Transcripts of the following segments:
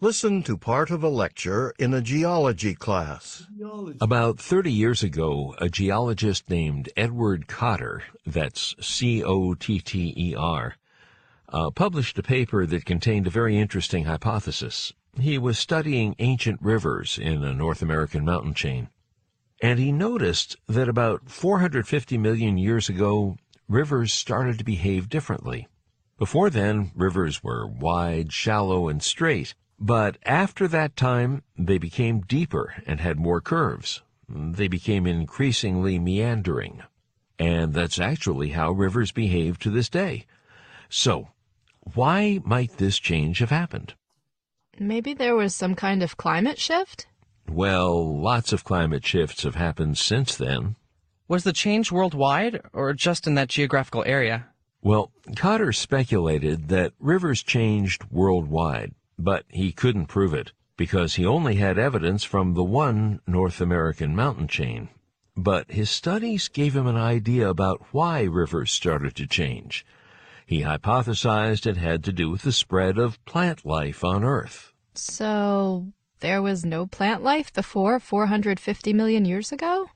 Listen to part of a lecture in a geology class. About 30 years ago, a geologist named Edward Cotter, that's C-O-T-T-E-R, uh, published a paper that contained a very interesting hypothesis. He was studying ancient rivers in a North American mountain chain, and he noticed that about 450 million years ago, rivers started to behave differently. Before then, rivers were wide, shallow, and straight, but after that time, they became deeper and had more curves. They became increasingly meandering. And that's actually how rivers behave to this day. So, why might this change have happened? Maybe there was some kind of climate shift? Well, lots of climate shifts have happened since then. Was the change worldwide or just in that geographical area? Well, Cotter speculated that rivers changed worldwide, but he couldn't prove it because he only had evidence from the one North American mountain chain. But his studies gave him an idea about why rivers started to change. He hypothesized it had to do with the spread of plant life on Earth. So, there was no plant life before 450 million years ago?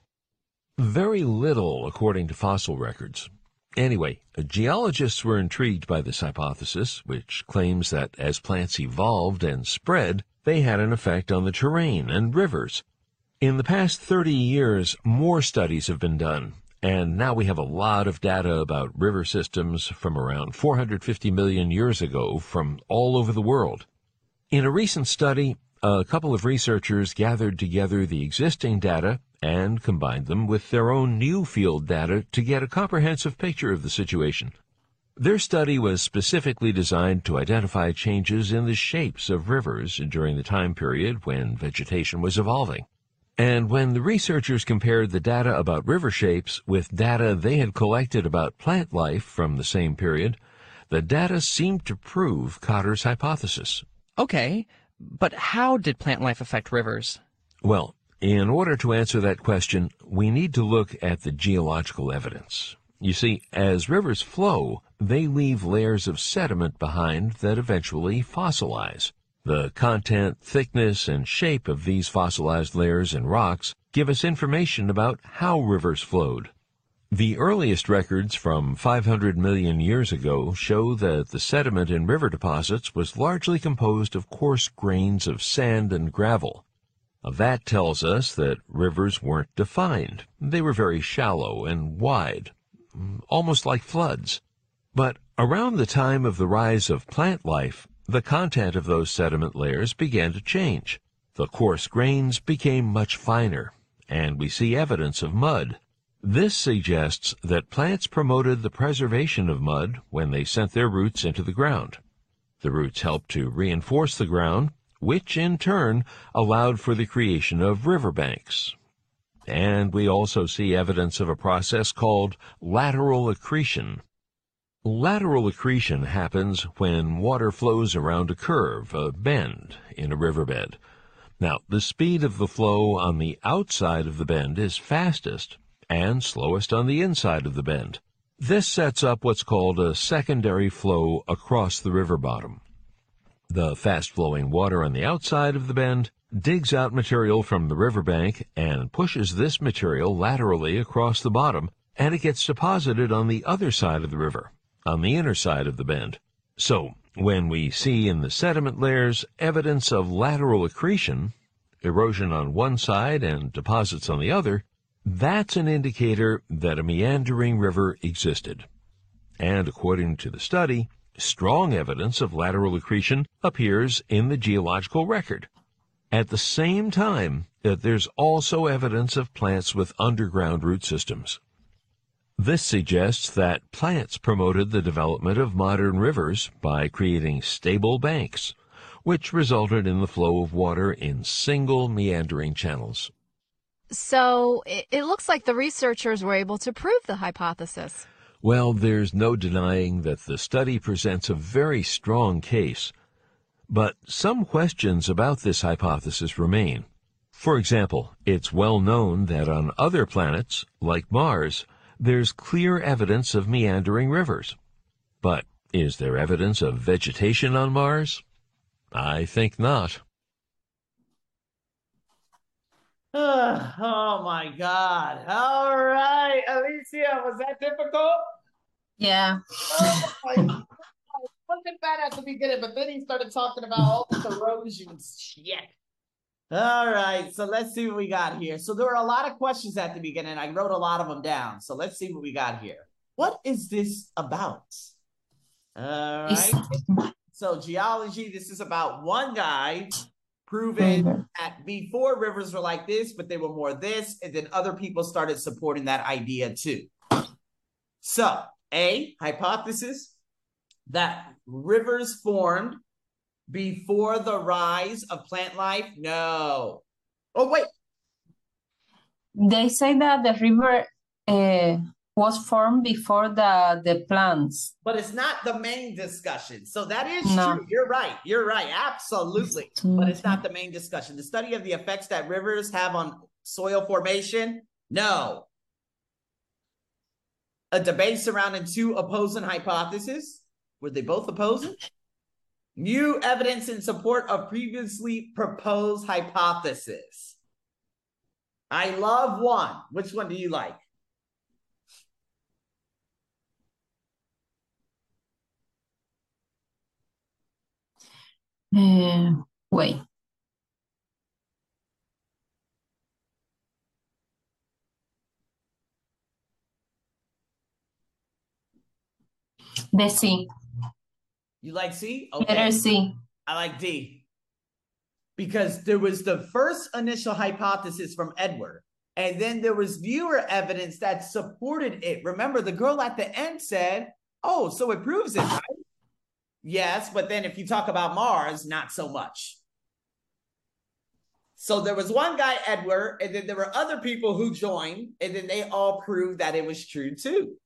Very little, according to fossil records. Anyway, geologists were intrigued by this hypothesis, which claims that as plants evolved and spread, they had an effect on the terrain and rivers. In the past 30 years, more studies have been done, and now we have a lot of data about river systems from around 450 million years ago from all over the world. In a recent study, a couple of researchers gathered together the existing data and combined them with their own new field data to get a comprehensive picture of the situation. Their study was specifically designed to identify changes in the shapes of rivers during the time period when vegetation was evolving. And when the researchers compared the data about river shapes with data they had collected about plant life from the same period, the data seemed to prove Cotter's hypothesis. Okay, but how did plant life affect rivers? Well, in order to answer that question, we need to look at the geological evidence. You see, as rivers flow, they leave layers of sediment behind that eventually fossilize. The content, thickness, and shape of these fossilized layers in rocks give us information about how rivers flowed. The earliest records from 500 million years ago show that the sediment in river deposits was largely composed of coarse grains of sand and gravel. That tells us that rivers weren't defined. They were very shallow and wide, almost like floods. But around the time of the rise of plant life, the content of those sediment layers began to change. The coarse grains became much finer, and we see evidence of mud. This suggests that plants promoted the preservation of mud when they sent their roots into the ground. The roots helped to reinforce the ground which in turn allowed for the creation of riverbanks. And we also see evidence of a process called lateral accretion. Lateral accretion happens when water flows around a curve, a bend, in a riverbed. Now, the speed of the flow on the outside of the bend is fastest and slowest on the inside of the bend. This sets up what's called a secondary flow across the river bottom. The fast-flowing water on the outside of the bend digs out material from the riverbank and pushes this material laterally across the bottom, and it gets deposited on the other side of the river, on the inner side of the bend. So, when we see in the sediment layers evidence of lateral accretion, erosion on one side and deposits on the other, that's an indicator that a meandering river existed. And according to the study, strong evidence of lateral accretion appears in the geological record. At the same time, that there's also evidence of plants with underground root systems. This suggests that plants promoted the development of modern rivers by creating stable banks, which resulted in the flow of water in single meandering channels. So it looks like the researchers were able to prove the hypothesis. Well, there's no denying that the study presents a very strong case, but some questions about this hypothesis remain. For example, it's well known that on other planets, like Mars, there's clear evidence of meandering rivers. But is there evidence of vegetation on Mars? I think not. Ugh, oh my God. All right, Alicia, was that difficult? Yeah. Oh my. Wasn't bad at the beginning, but then he started talking about all this erosion shit. All right, so let's see what we got here. So there were a lot of questions at the beginning. I wrote a lot of them down. So let's see what we got here. What is this about? All right. So geology, this is about one guy proving River. that before rivers were like this, but they were more this, and then other people started supporting that idea too. So, A, hypothesis that rivers formed before the rise of plant life? No. Oh, wait. They say that the river uh, was formed before the the plants. But it's not the main discussion. So that is No. true. You're right. You're right. Absolutely. But it's not the main discussion. The study of the effects that rivers have on soil formation? No. A debate surrounding two opposing hypotheses? Were they both opposing? New evidence in support of previously proposed hypothesis. I love one. Which one do you like? Uh, wait. The C. You like C? Letter C. I like D. Because there was the first initial hypothesis from Edward, and then there was viewer evidence that supported it. Remember, the girl at the end said, Oh, so it proves it, right? Yes, but then if you talk about Mars, not so much. So there was one guy, Edward, and then there were other people who joined, and then they all proved that it was true too.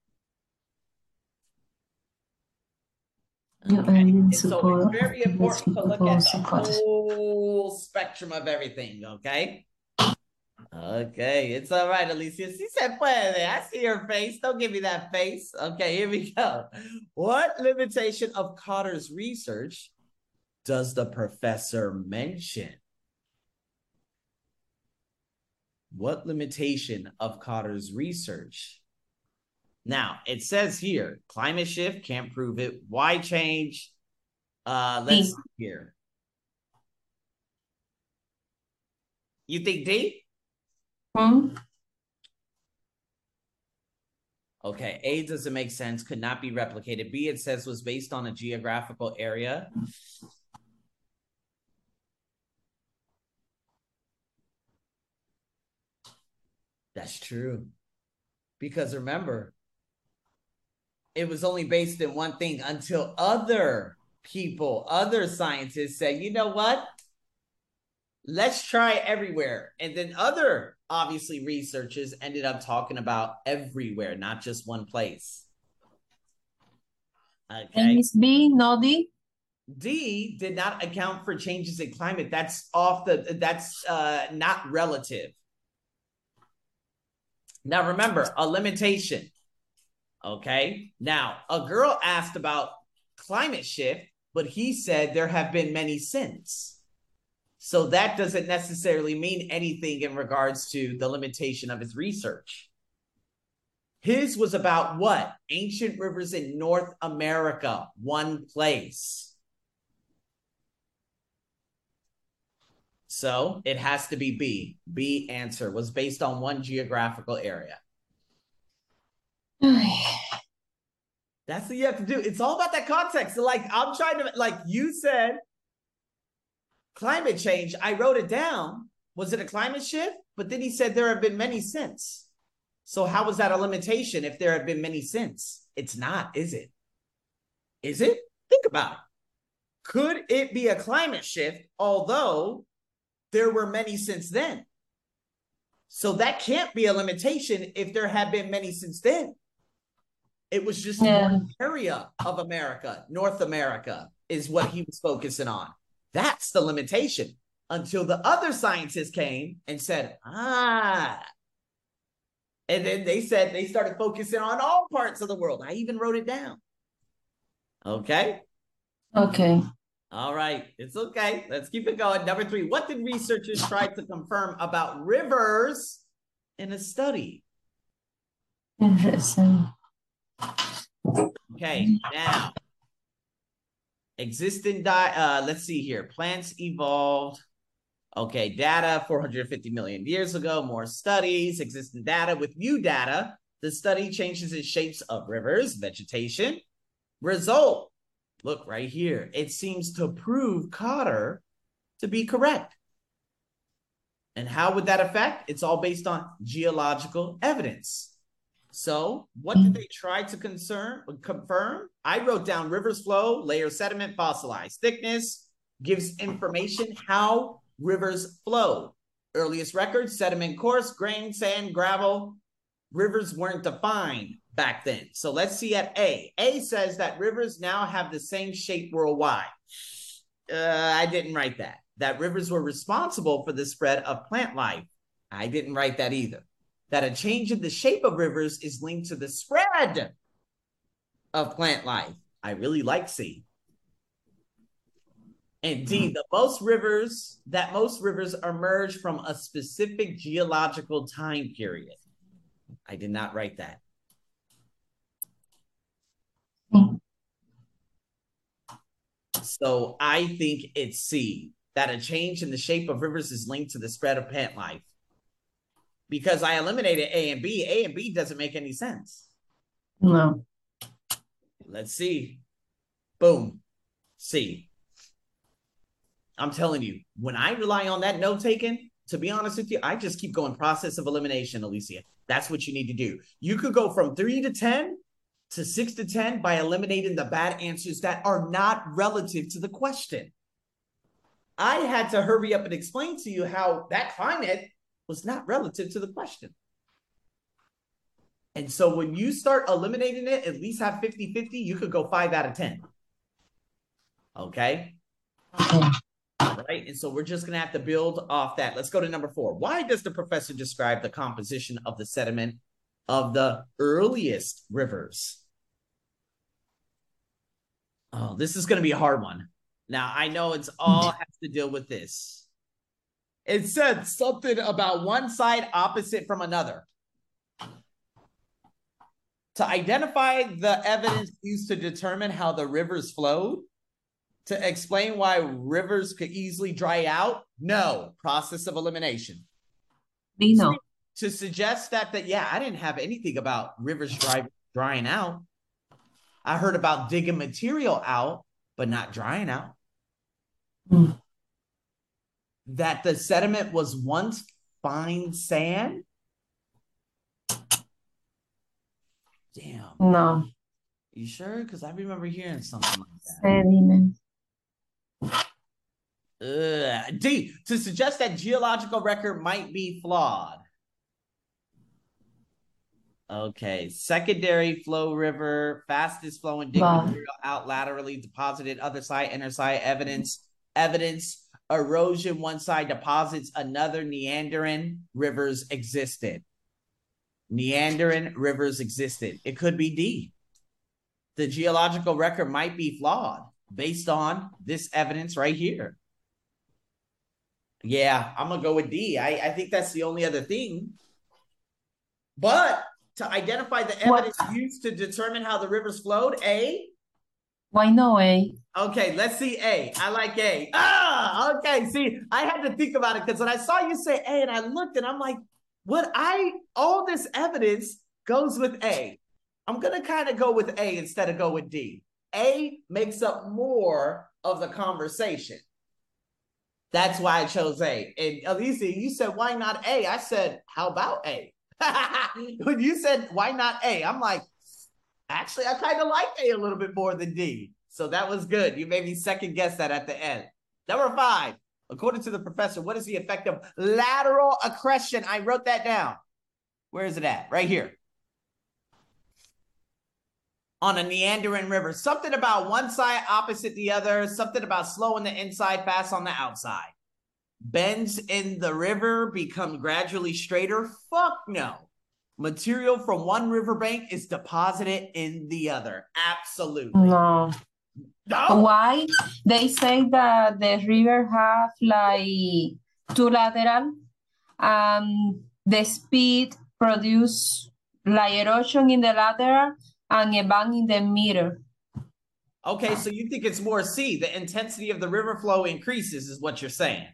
Okay, so it's very important to look at the whole spectrum of everything, okay? Okay, it's all right, Alicia. She said, puede. I see her face. Don't give me that face. Okay, here we go. What limitation of Cotter's research does the professor mention? What limitation of Cotter's research? Now, it says here, climate shift can't prove it. Why change? Uh, let's D. see here. You think D? Okay, A doesn't make sense, could not be replicated. B, it says was based on a geographical area. That's true. Because remember, it was only based in one thing until other people, other scientists said, you know what? Let's try everywhere. And then other, obviously, researchers ended up talking about everywhere, not just one place. And Okay. is B, not D? D did not account for changes in climate. That's off the that's uh not relative. Now remember, a limitation. Okay? Now, a girl asked about climate shift, but he said there have been many since. So that doesn't necessarily mean anything in regards to the limitation of his research. His was about what? Ancient rivers in North America, one place. So it has to be B. B answer was based on one geographical area. That's what you have to do. It's all about that context. So like I'm trying to like you said climate change. I wrote it down. Was it a climate shift? But then he said there have been many since. So how was that a limitation if there have been many since? It's not, is it? Is it? Think about it. Could it be a climate shift, although there were many since then? So that can't be a limitation if there have been many since then. It was just Yeah. one area of America, North America, is what he was focusing on. That's the limitation. Until the other scientists came and said, ah. And then they said they started focusing on all parts of the world. I even wrote it down. Okay. Okay. All right, it's okay. Let's keep it going. Number three, what did researchers try to confirm about rivers in a study? Interesting. Okay, now existing di uh let's see here. Plants evolved. Okay, data 450 million years ago, more studies, existing data with new data. The study changes its shapes of rivers, vegetation. Result. Look right here. It seems to prove Cotter to be correct. And how would that affect? It's all based on geological evidence. So, what did they try to concern confirm? I wrote down rivers flow, layer sediment, fossilized thickness, gives information how rivers flow. Earliest records, sediment coarse, grain, sand, gravel. Rivers weren't defined back then. So let's see at A. A says that rivers now have the same shape worldwide. Uh, I didn't write that. That rivers were responsible for the spread of plant life. I didn't write that either. That a change in the shape of rivers is linked to the spread of plant life. I really like C. And D, hmm. the most rivers, that most rivers emerge from a specific geological time period. I did not write that. So I think it's C, that a change in the shape of rivers is linked to the spread of plant life. Because I eliminated A and B. A and B doesn't make any sense. No. Let's see. Boom. C. I'm telling you, when I rely on that note taken, to be honest with you, I just keep going process of elimination, Alicia. That's what you need to do. You could go from three to 10 to six to 10 by eliminating the bad answers that are not relative to the question. I had to hurry up and explain to you how that climate was not relative to the question. And so when you start eliminating it, at least have 50 50, you could go five out of 10. Okay. Right. And so we're just going to have to build off that. Let's go to number four. Why does the professor describe the composition of the sediment of the earliest rivers? Oh, this is going to be a hard one. Now, I know it's all has to deal with this. It said something about one side opposite from another. To identify the evidence used to determine how the rivers flowed, to explain why rivers could easily dry out, no, process of elimination. Dino. To suggest that that yeah, I didn't have anything about rivers dry, drying out. I heard about digging material out, but not drying out. Hmm. That the sediment was once fine sand. Damn. No. You sure? Because I remember hearing something like that. Sediment. Ugh. D, to suggest that geological record might be flawed. Okay, secondary flow river, fastest flowing Wow. material out laterally deposited, other side, inner side, evidence, evidence, erosion, one side deposits, another Neanderan rivers existed. Neanderan rivers existed. It could be D. The geological record might be flawed based on this evidence right here. Yeah, I'm gonna go with D. I, I think that's the only other thing. But to identify the What? evidence used to determine how the rivers flowed, A. Why no A? Okay, let's see A. I like A. Ah, okay. See, I had to think about it because when I saw you say A and I looked and I'm like, what I all this evidence goes with A. I'm gonna kind of go with A instead of go with D. A makes up more of the conversation. That's why I chose A. And Alicia, you said why not A? I said, how about A? when you said why not A, I'm like, actually, I kind of like A a little bit more than D. So that was good. You made me second guess that at the end. Number five, according to the professor, what is the effect of lateral accretion? I wrote that down. Where is it at? Right here. On a Neanderan river. Something about one side opposite the other, something about slow on the inside, fast on the outside. Bends in the river become gradually straighter? Fuck no. Material from one riverbank is deposited in the other. Absolutely. No. No. Why? They say that the river have like two lateral and the speed produce like erosion in the lateral and a bank in the middle. Okay, so you think it's more C, the intensity of the river flow increases, is what you're saying.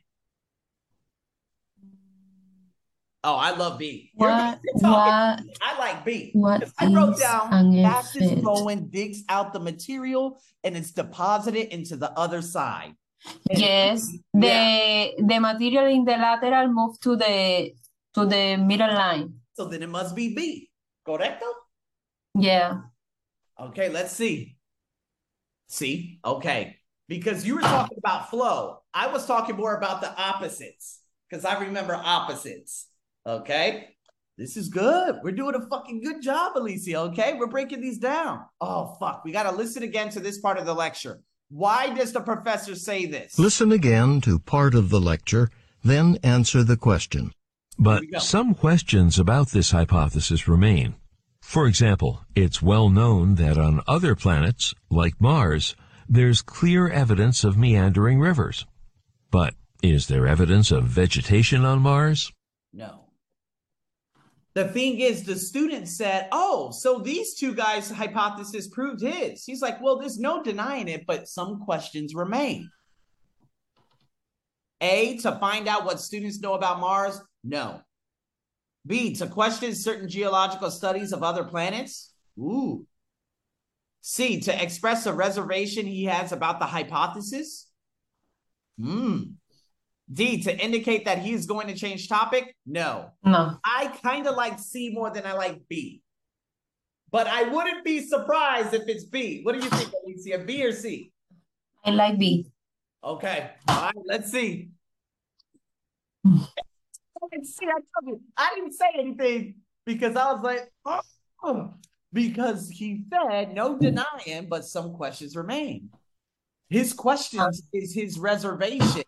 Oh, I love B. What, what, I like B. what I wrote down fastest flowing digs out the material and it's deposited into the other side. And- Yes, Yeah. the the material in the lateral move to the to the middle line. So then it must be B. Correcto? Yeah. Okay, let's see. See, okay, because you were talking about flow. I was talking more about the opposites because I remember opposites. Okay, this is good. We're doing a fucking good job, Alicia. Okay, we're breaking these down. Oh, fuck, we got to listen again to this part of the lecture. Why does the professor say this? Listen again to part of the lecture, then answer the question. But some questions about this hypothesis remain. For example, it's well known that on other planets, like Mars, there's clear evidence of meandering rivers. But is there evidence of vegetation on Mars? No. The thing is, the student said, Oh, so these two guys' hypothesis proved his. He's like, Well, there's no denying it, but some questions remain. A, to find out what students know about Mars? No. B, to question certain geological studies of other planets? Ooh. C, to express a reservation he has about the hypothesis? Hmm. D, to indicate that he's going to change topic? No. No. I kind of like C more than I like B. But I wouldn't be surprised if it's B. What do you think, Alicia? B or C? I like B. Okay. All right, let's see. See, I told you. I didn't say anything because I was like, oh, because he said no denying, but some questions remain. His questions is his reservation